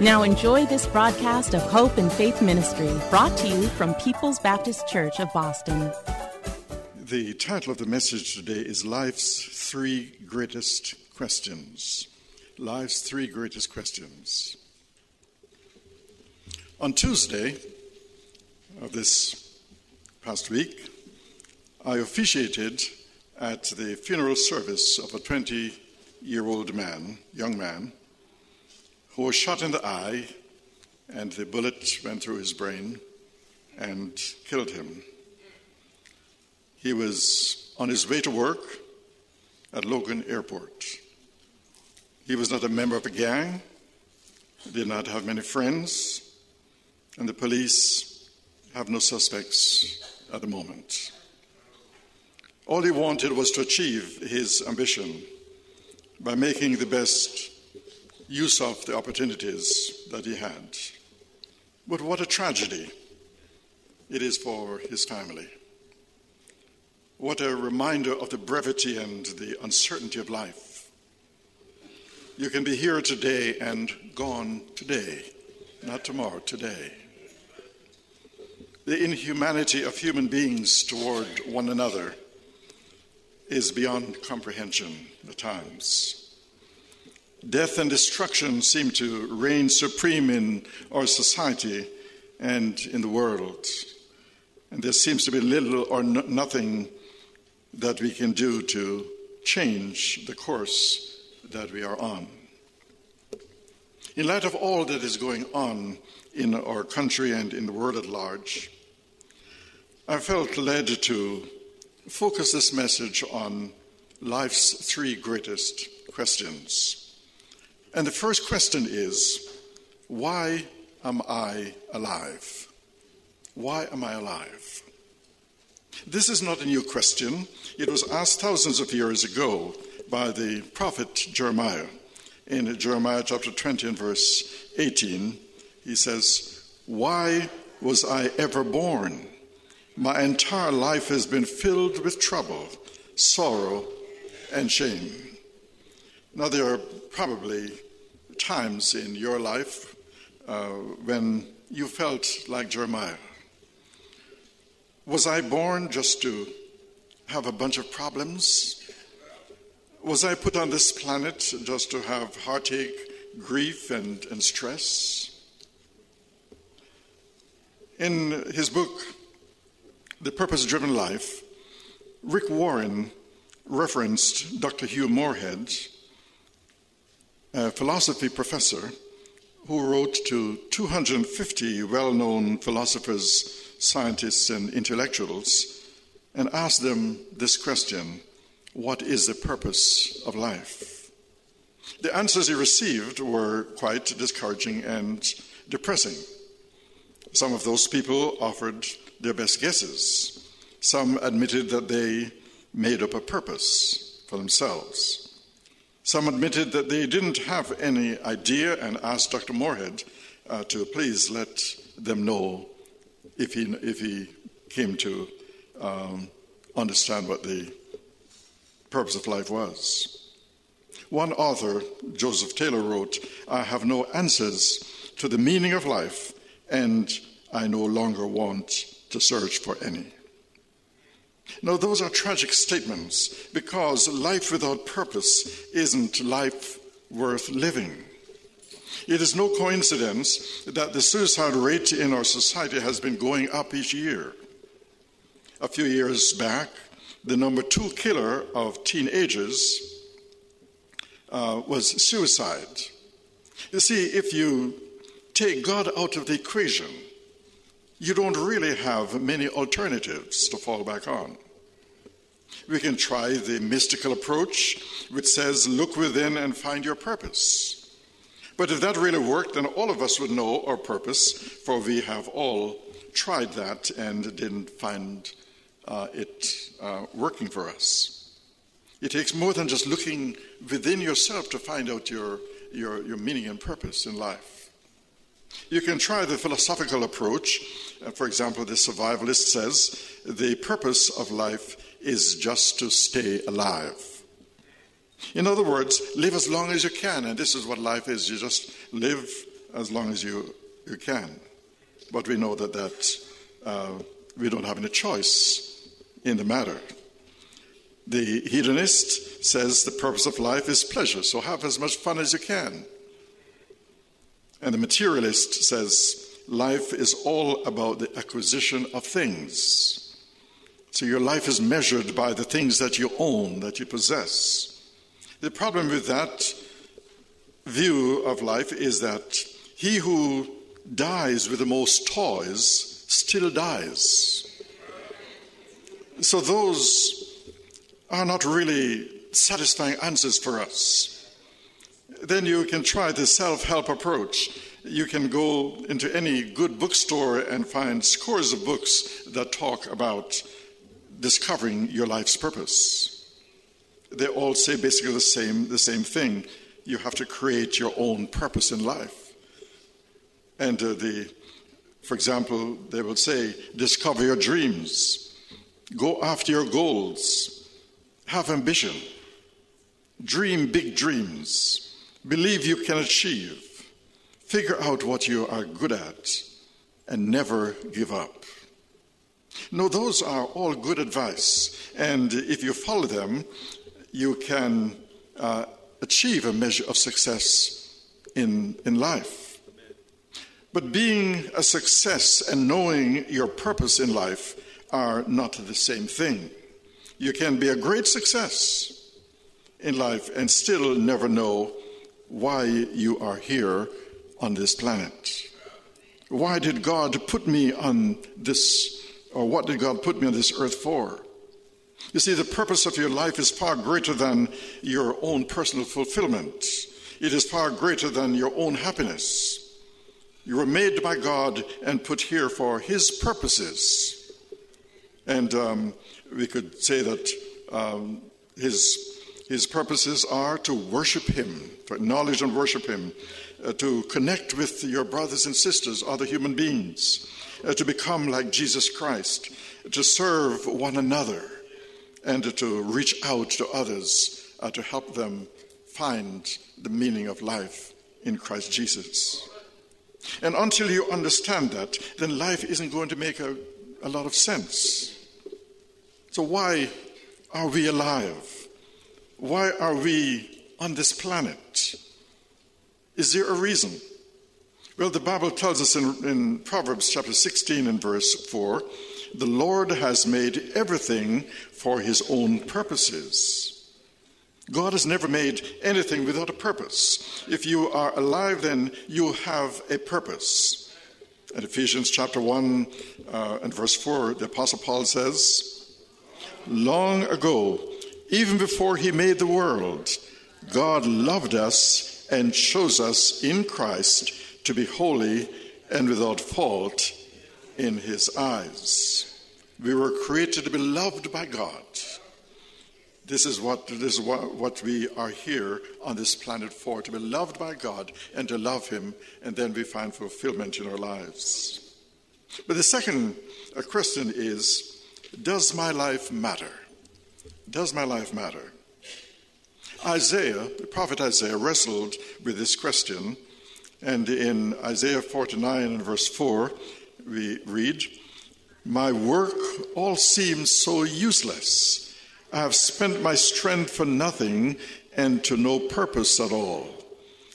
Now enjoy this broadcast of Hope and Faith Ministry, brought to you from People's Baptist Church of Boston. The title of the message today is Life's Three Greatest Questions. Life's Three Greatest Questions. On Tuesday of this past week, I officiated at the funeral service of a 20 year old man, young man, who was shot in the eye, and the bullet went through his brain and killed him. He was on his way to work at Logan Airport. He was not a member of a gang, did not have many friends, and the police have no suspects at the moment. All he wanted was to achieve his ambition by making the best use of the opportunities that he had. But what a tragedy it is for his family. What a reminder of the brevity and the uncertainty of life. You can be here today and gone today, not tomorrow, today. The inhumanity of human beings toward one another is beyond comprehension at times. Death and destruction seem to reign supreme in our society and in the world. And there seems to be little or no- nothing that we can do to change the course that we are on. In light of all that is going on in our country and in the world at large, I felt led to focus this message on life's three greatest questions. And the first question is why am I alive? Why am I alive? This is not a new question. It was asked thousands of years ago by the prophet Jeremiah. In Jeremiah chapter 20 and verse 18, he says, Why was I ever born? My entire life has been filled with trouble, sorrow, and shame. Now, there are probably times in your life uh, when you felt like Jeremiah. Was I born just to have a bunch of problems? Was I put on this planet just to have heartache, grief, and, and stress? In his book, The Purpose Driven Life, Rick Warren referenced Dr. Hugh Moorhead, a philosophy professor who wrote to 250 well known philosophers, scientists, and intellectuals and asked them this question What is the purpose of life? The answers he received were quite discouraging and depressing. Some of those people offered their best guesses. Some admitted that they made up a purpose for themselves. Some admitted that they didn't have any idea and asked Dr. Moorhead uh, to please let them know if he, if he came to um, understand what the purpose of life was. One author, Joseph Taylor, wrote, I have no answers to the meaning of life, and I no longer want to search for any. Now, those are tragic statements because life without purpose isn't life worth living. It is no coincidence that the suicide rate in our society has been going up each year. A few years back, the number two killer of teenagers uh, was suicide. You see, if you take God out of the equation, you don't really have many alternatives to fall back on. We can try the mystical approach, which says, look within and find your purpose. But if that really worked, then all of us would know our purpose, for we have all tried that and didn't find uh, it uh, working for us. It takes more than just looking within yourself to find out your, your, your meaning and purpose in life. You can try the philosophical approach. Uh, for example, the survivalist says the purpose of life is just to stay alive. In other words, live as long as you can, and this is what life is. You just live as long as you, you can. But we know that, that uh, we don't have any choice in the matter. The hedonist says the purpose of life is pleasure, so have as much fun as you can. And the materialist says life is all about the acquisition of things. So your life is measured by the things that you own, that you possess. The problem with that view of life is that he who dies with the most toys still dies. So those are not really satisfying answers for us. Then you can try the self help approach. You can go into any good bookstore and find scores of books that talk about discovering your life's purpose. They all say basically the same, the same thing. You have to create your own purpose in life. And uh, the, for example, they will say, discover your dreams, go after your goals, have ambition, dream big dreams, believe you can achieve, figure out what you are good at, and never give up. No, those are all good advice. And if you follow them, you can uh, achieve a measure of success in, in life. But being a success and knowing your purpose in life are not the same thing. You can be a great success in life and still never know why you are here on this planet. Why did God put me on this or what did God put me on this earth for? You see, the purpose of your life is far greater than your own personal fulfillment. It is far greater than your own happiness. You were made by God and put here for His purposes. And um, we could say that um, His, His purposes are to worship Him, to acknowledge and worship Him, uh, to connect with your brothers and sisters, other human beings uh, to become like Jesus Christ, to serve one another, and to reach out to others uh, to help them find the meaning of life in Christ Jesus. And until you understand that, then life isn't going to make a, a lot of sense. So, why are we alive? Why are we on this planet? Is there a reason? Well, the Bible tells us in, in Proverbs chapter 16 and verse 4 the Lord has made everything for his own purposes. God has never made anything without a purpose. If you are alive, then you have a purpose. In Ephesians chapter 1 uh, and verse 4, the Apostle Paul says, Long ago, even before he made the world, God loved us and chose us in Christ to be holy and without fault in his eyes. We were created to be loved by God. This is what this is what, we are here on this planet for to be loved by God and to love Him, and then we find fulfillment in our lives. But the second uh, question is Does my life matter? Does my life matter? Isaiah, the prophet Isaiah, wrestled with this question and in Isaiah 49 and verse 4, we read, My work all seems so useless. I have spent my strength for nothing and to no purpose at all.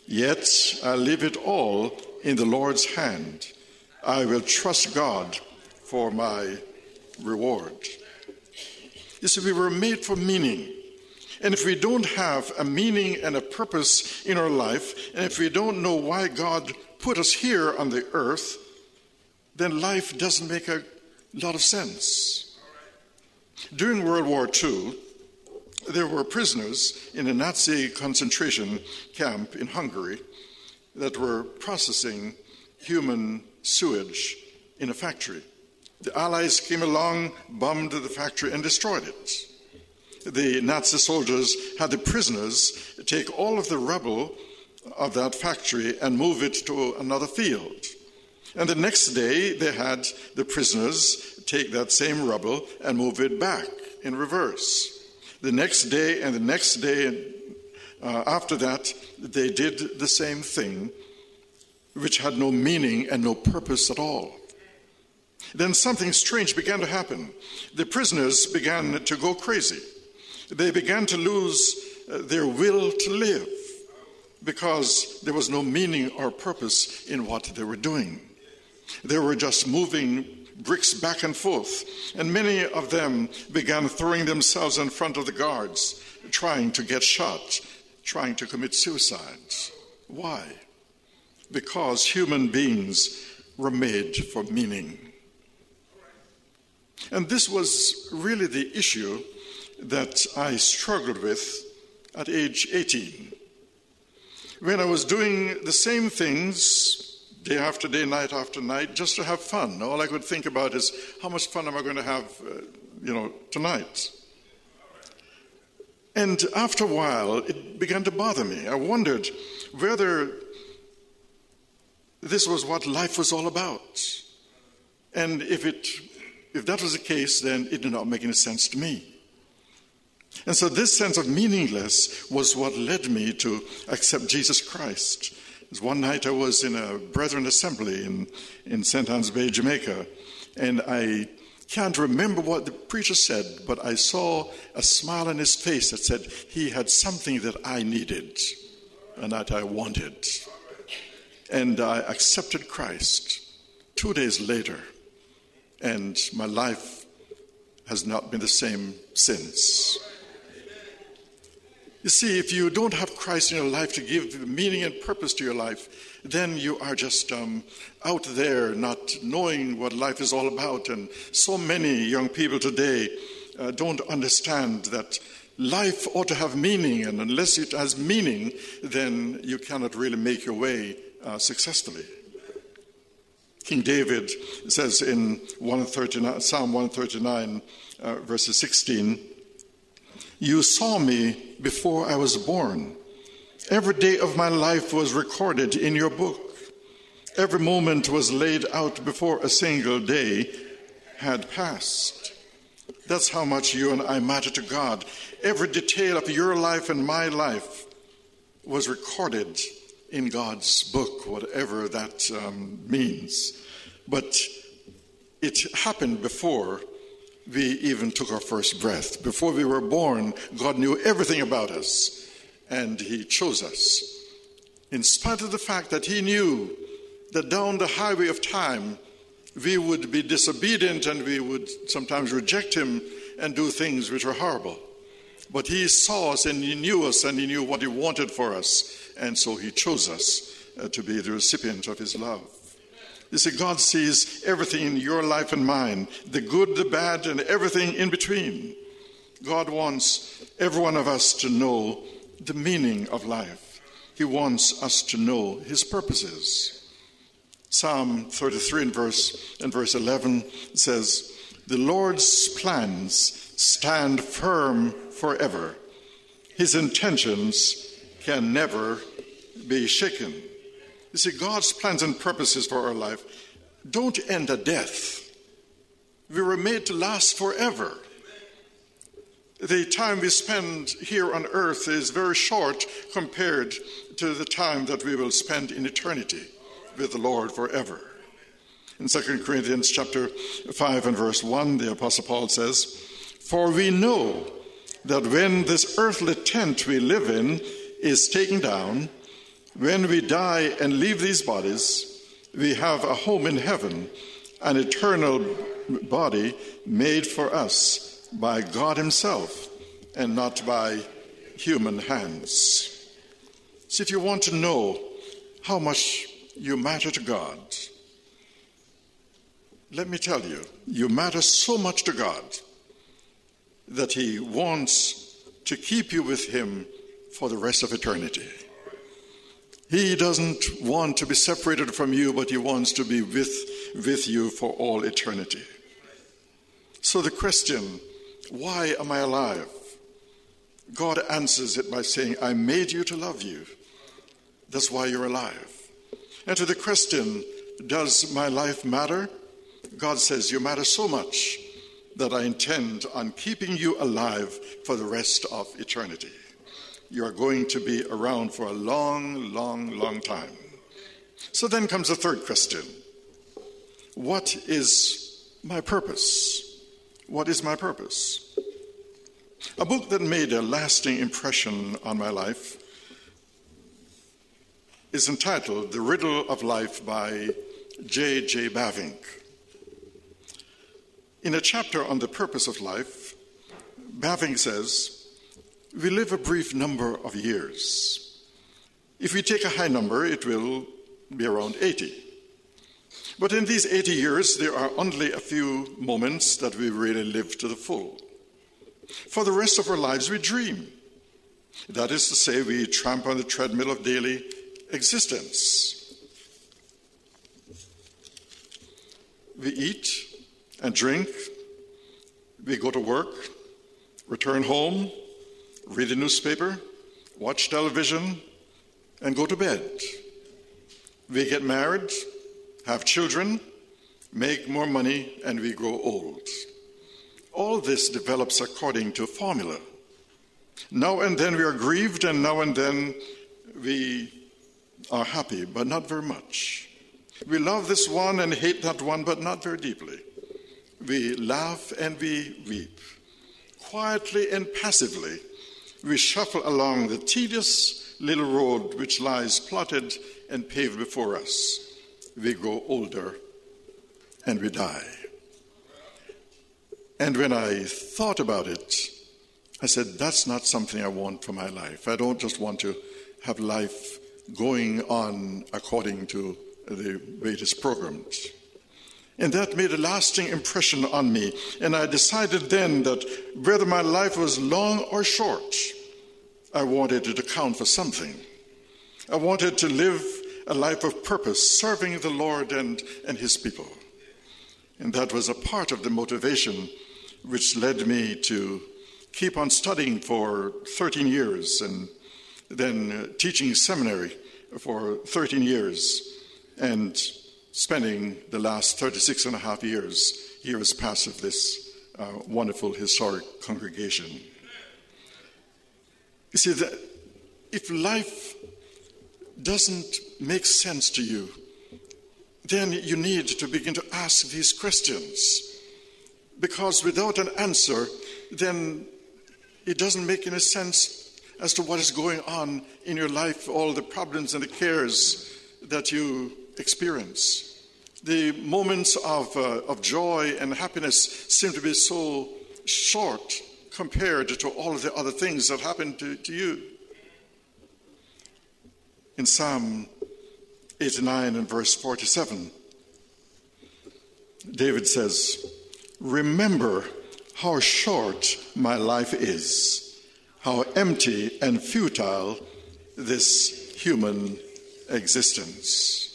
Yet I leave it all in the Lord's hand. I will trust God for my reward. You see, we were made for meaning. And if we don't have a meaning and a purpose in our life, and if we don't know why God put us here on the earth, then life doesn't make a lot of sense. During World War II, there were prisoners in a Nazi concentration camp in Hungary that were processing human sewage in a factory. The Allies came along, bombed the factory, and destroyed it. The Nazi soldiers had the prisoners take all of the rubble of that factory and move it to another field. And the next day, they had the prisoners take that same rubble and move it back in reverse. The next day and the next day uh, after that, they did the same thing, which had no meaning and no purpose at all. Then something strange began to happen. The prisoners began to go crazy. They began to lose uh, their will to live because there was no meaning or purpose in what they were doing. They were just moving bricks back and forth, and many of them began throwing themselves in front of the guards, trying to get shot, trying to commit suicide. Why? Because human beings were made for meaning. And this was really the issue that I struggled with at age 18. When I was doing the same things day after day, night after night, just to have fun. All I could think about is how much fun am I going to have, uh, you know, tonight? And after a while, it began to bother me. I wondered whether this was what life was all about. And if, it, if that was the case, then it did not make any sense to me. And so, this sense of meaningless was what led me to accept Jesus Christ one night I was in a Brethren assembly in, in St. Ann's Bay, Jamaica, and I can't remember what the preacher said, but I saw a smile on his face that said he had something that I needed and that I wanted. And I accepted Christ two days later, and my life has not been the same since. You see, if you don't have Christ in your life to give meaning and purpose to your life, then you are just um, out there not knowing what life is all about. And so many young people today uh, don't understand that life ought to have meaning, and unless it has meaning, then you cannot really make your way uh, successfully. King David says in 139, Psalm 139, uh, verses 16, you saw me before I was born. Every day of my life was recorded in your book. Every moment was laid out before a single day had passed. That's how much you and I matter to God. Every detail of your life and my life was recorded in God's book, whatever that um, means. But it happened before we even took our first breath. Before we were born, God knew everything about us, and He chose us. In spite of the fact that He knew that down the highway of time, we would be disobedient and we would sometimes reject Him and do things which were horrible. But He saw us and He knew us and He knew what He wanted for us, and so He chose us uh, to be the recipient of His love. You see, God sees everything in your life and mine the good, the bad, and everything in between. God wants every one of us to know the meaning of life, He wants us to know His purposes. Psalm 33 and verse, and verse 11 says, The Lord's plans stand firm forever. His intentions can never be shaken. You see, God's plans and purposes for our life don't end at death. We were made to last forever. The time we spend here on earth is very short compared to the time that we will spend in eternity with the Lord forever. In 2 Corinthians chapter 5 and verse 1, the Apostle Paul says, For we know that when this earthly tent we live in is taken down, When we die and leave these bodies, we have a home in heaven, an eternal body made for us by God Himself and not by human hands. So, if you want to know how much you matter to God, let me tell you, you matter so much to God that He wants to keep you with Him for the rest of eternity. He doesn't want to be separated from you, but He wants to be with, with you for all eternity. So the question, why am I alive? God answers it by saying, I made you to love you. That's why you're alive. And to the question, does my life matter? God says, You matter so much that I intend on keeping you alive for the rest of eternity. You are going to be around for a long, long, long time. So then comes the third question What is my purpose? What is my purpose? A book that made a lasting impression on my life is entitled The Riddle of Life by J. J. Bavinck. In a chapter on the purpose of life, Bavinck says, We live a brief number of years. If we take a high number, it will be around 80. But in these 80 years, there are only a few moments that we really live to the full. For the rest of our lives, we dream. That is to say, we tramp on the treadmill of daily existence. We eat, and drink. We go to work, return home, read the newspaper, watch television, and go to bed. We get married, have children, make more money, and we grow old. All this develops according to formula. Now and then we are grieved, and now and then we are happy, but not very much. We love this one and hate that one, but not very deeply. We laugh and we weep. Quietly and passively, we shuffle along the tedious little road which lies plotted and paved before us. We grow older and we die. And when I thought about it, I said, that's not something I want for my life. I don't just want to have life going on according to the way it is programmed. And that made a lasting impression on me. And I decided then that whether my life was long or short, I wanted it to count for something. I wanted to live a life of purpose, serving the Lord and, and His people. And that was a part of the motivation which led me to keep on studying for 13 years and then teaching seminary for 13 years and spending the last 36 and a half years here as pastor of this uh, wonderful historic congregation. You see, that if life doesn't make sense to you, then you need to begin to ask these questions. Because without an answer, then it doesn't make any sense as to what is going on in your life, all the problems and the cares that you experience. The moments of, uh, of joy and happiness seem to be so short compared to all of the other things that happen to, to you. In Psalm 89 and verse 47, David says, Remember how short my life is, how empty and futile this human existence.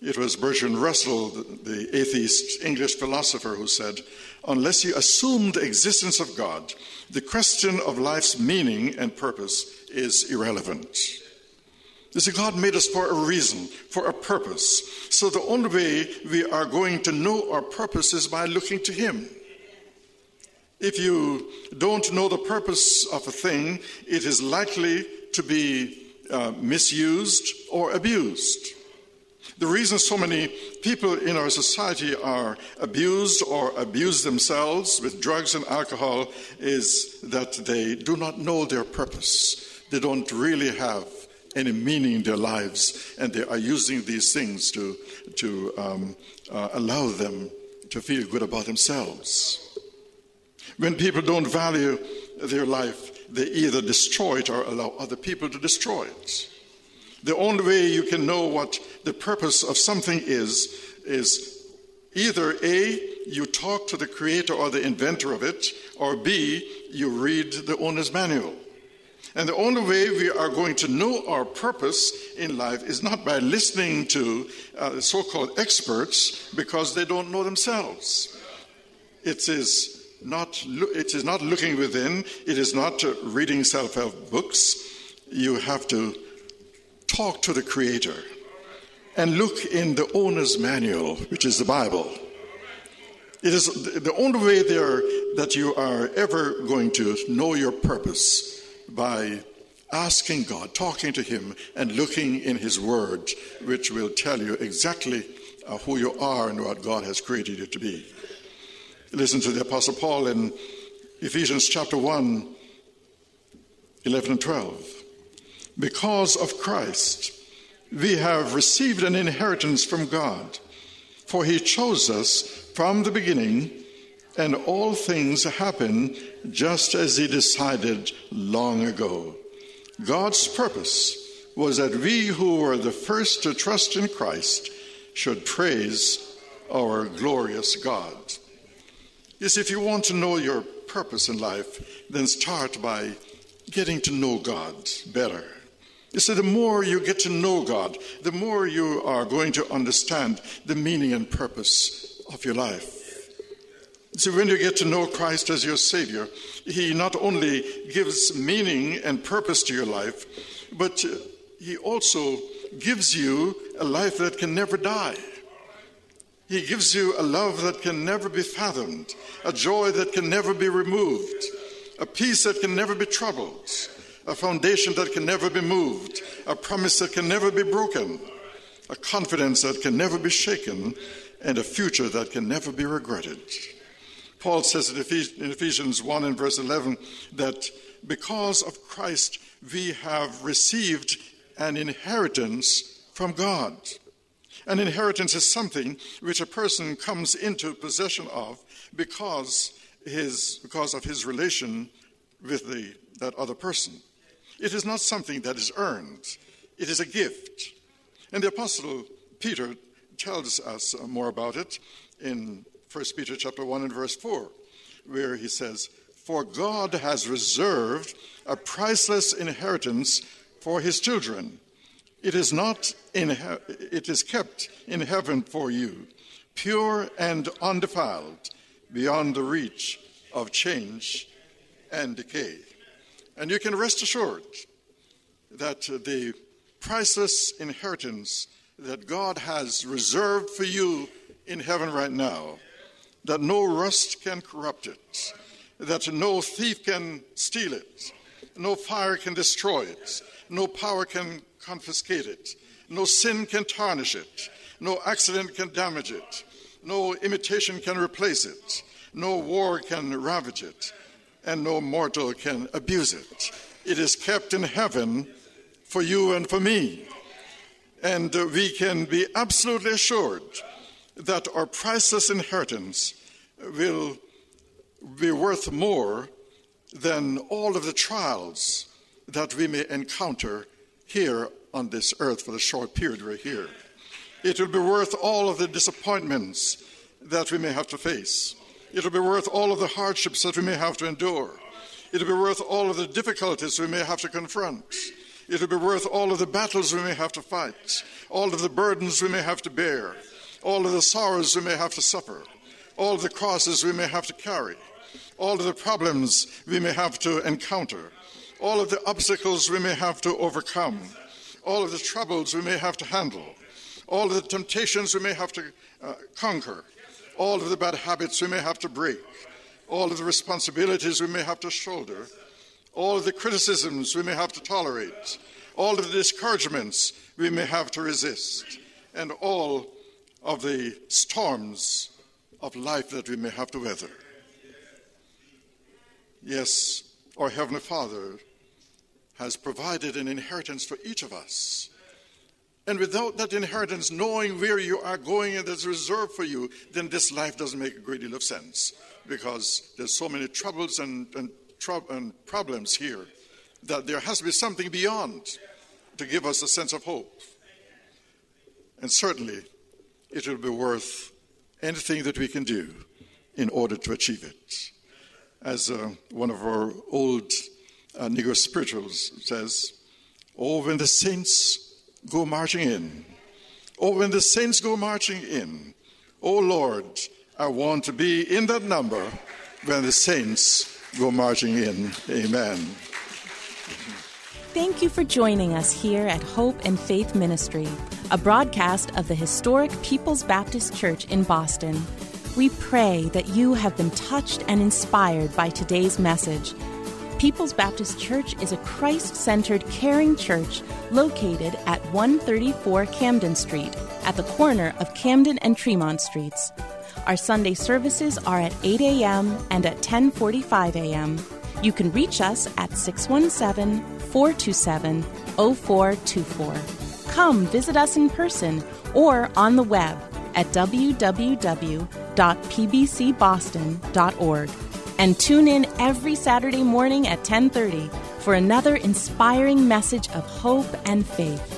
It was Bertrand Russell, the atheist English philosopher, who said, Unless you assume the existence of God, the question of life's meaning and purpose is irrelevant. You see, God made us for a reason, for a purpose. So the only way we are going to know our purpose is by looking to Him. If you don't know the purpose of a thing, it is likely to be uh, misused or abused. The reason so many people in our society are abused or abuse themselves with drugs and alcohol is that they do not know their purpose. They don't really have any meaning in their lives, and they are using these things to, to um, uh, allow them to feel good about themselves. When people don't value their life, they either destroy it or allow other people to destroy it. The only way you can know what the purpose of something is, is either A, you talk to the creator or the inventor of it, or B, you read the owner's manual. And the only way we are going to know our purpose in life is not by listening to uh, so called experts because they don't know themselves. It is not, it is not looking within, it is not uh, reading self help books. You have to talk to the Creator and look in the owner's manual, which is the Bible. It is the only way there that you are ever going to know your purpose by asking God, talking to Him, and looking in His Word, which will tell you exactly uh, who you are and what God has created you to be. Listen to the Apostle Paul in Ephesians chapter 1, 11 and 12. Because of Christ, we have received an inheritance from God, for He chose us from the beginning, and all things happen just as He decided long ago. God's purpose was that we who were the first to trust in Christ should praise our glorious God. Yes, if you want to know your purpose in life, then start by getting to know God better. You see, the more you get to know God, the more you are going to understand the meaning and purpose of your life. See, when you get to know Christ as your Savior, He not only gives meaning and purpose to your life, but uh, He also gives you a life that can never die. He gives you a love that can never be fathomed, a joy that can never be removed, a peace that can never be troubled, a foundation that can never be moved, a promise that can never be broken, a confidence that can never be shaken, and a future that can never be regretted. Paul says in Ephesians 1 and verse 11 that because of Christ we have received an inheritance from God. An inheritance is something which a person comes into possession of because, his, because of his relation with the, that other person. It is not something that is earned, it is a gift. And the Apostle Peter tells us more about it in 1 Peter chapter 1 and verse 4, where he says, For God has reserved a priceless inheritance for his children it is not in it is kept in heaven for you, pure and undefiled, beyond the reach of change and decay. And you can rest assured that the priceless inheritance that God has reserved for you in heaven right now, that no rust can corrupt it, that no thief can steal it, no fire can destroy it, no power can confiscate it. No sin can tarnish it. No accident can damage it. No imitation can replace it. No war can ravage it. And no mortal can abuse it. It is kept in heaven for you and for me. And uh, we can be absolutely assured that our priceless inheritance will be worth more than all of the trials that we may encounter here on this earth for the short period we're here. It will be worth all of the disappointments that we may have to face. It will be worth all of the hardships that we may have to endure. It will be worth all of the difficulties we may have to confront. It will be worth all of the battles we may have to fight, all of the burdens we may have to bear, all of the sorrows we may have to suffer, all of the crosses we may have to carry, all of the problems we may have to encounter, all of the obstacles we may have to overcome all of the troubles we may have to handle, all of the temptations we may have to uh, conquer, all of the bad habits we may have to break, all of the responsibilities we may have to shoulder, all of the criticisms we may have to tolerate, all of the discouragements we may have to resist, and all of the storms of life that we may have to weather. Yes, our Heavenly Father has provided an inheritance for each of us. And without that inheritance, knowing where you are going and that's reserved for you, then this life doesn't make a great deal of sense because there's so many troubles and, and, and problems here that there has to be something beyond to give us a sense of hope. And certainly, it will be worth anything that we can do in order to achieve it. As uh, one of our old uh, Negro spirituals says, Oh, when the saints go marching in, oh, when the saints go marching in, oh Lord, I want to be in that number when the saints go marching in. Amen. Thank you for joining us here at Hope and Faith Ministry, a broadcast of the historic People's Baptist Church in Boston. We pray that you have been touched and inspired by today's message. People's Baptist Church is a Christ centered, caring church located at 134 Camden Street, at the corner of Camden and Tremont Streets. Our Sunday services are at 8 a.m. and at 10:45 a.m. You can reach us at 617 427 0424. Come visit us in person or on the web at www.pbcboston.org and tune in every Saturday morning at 10:30 for another inspiring message of hope and faith.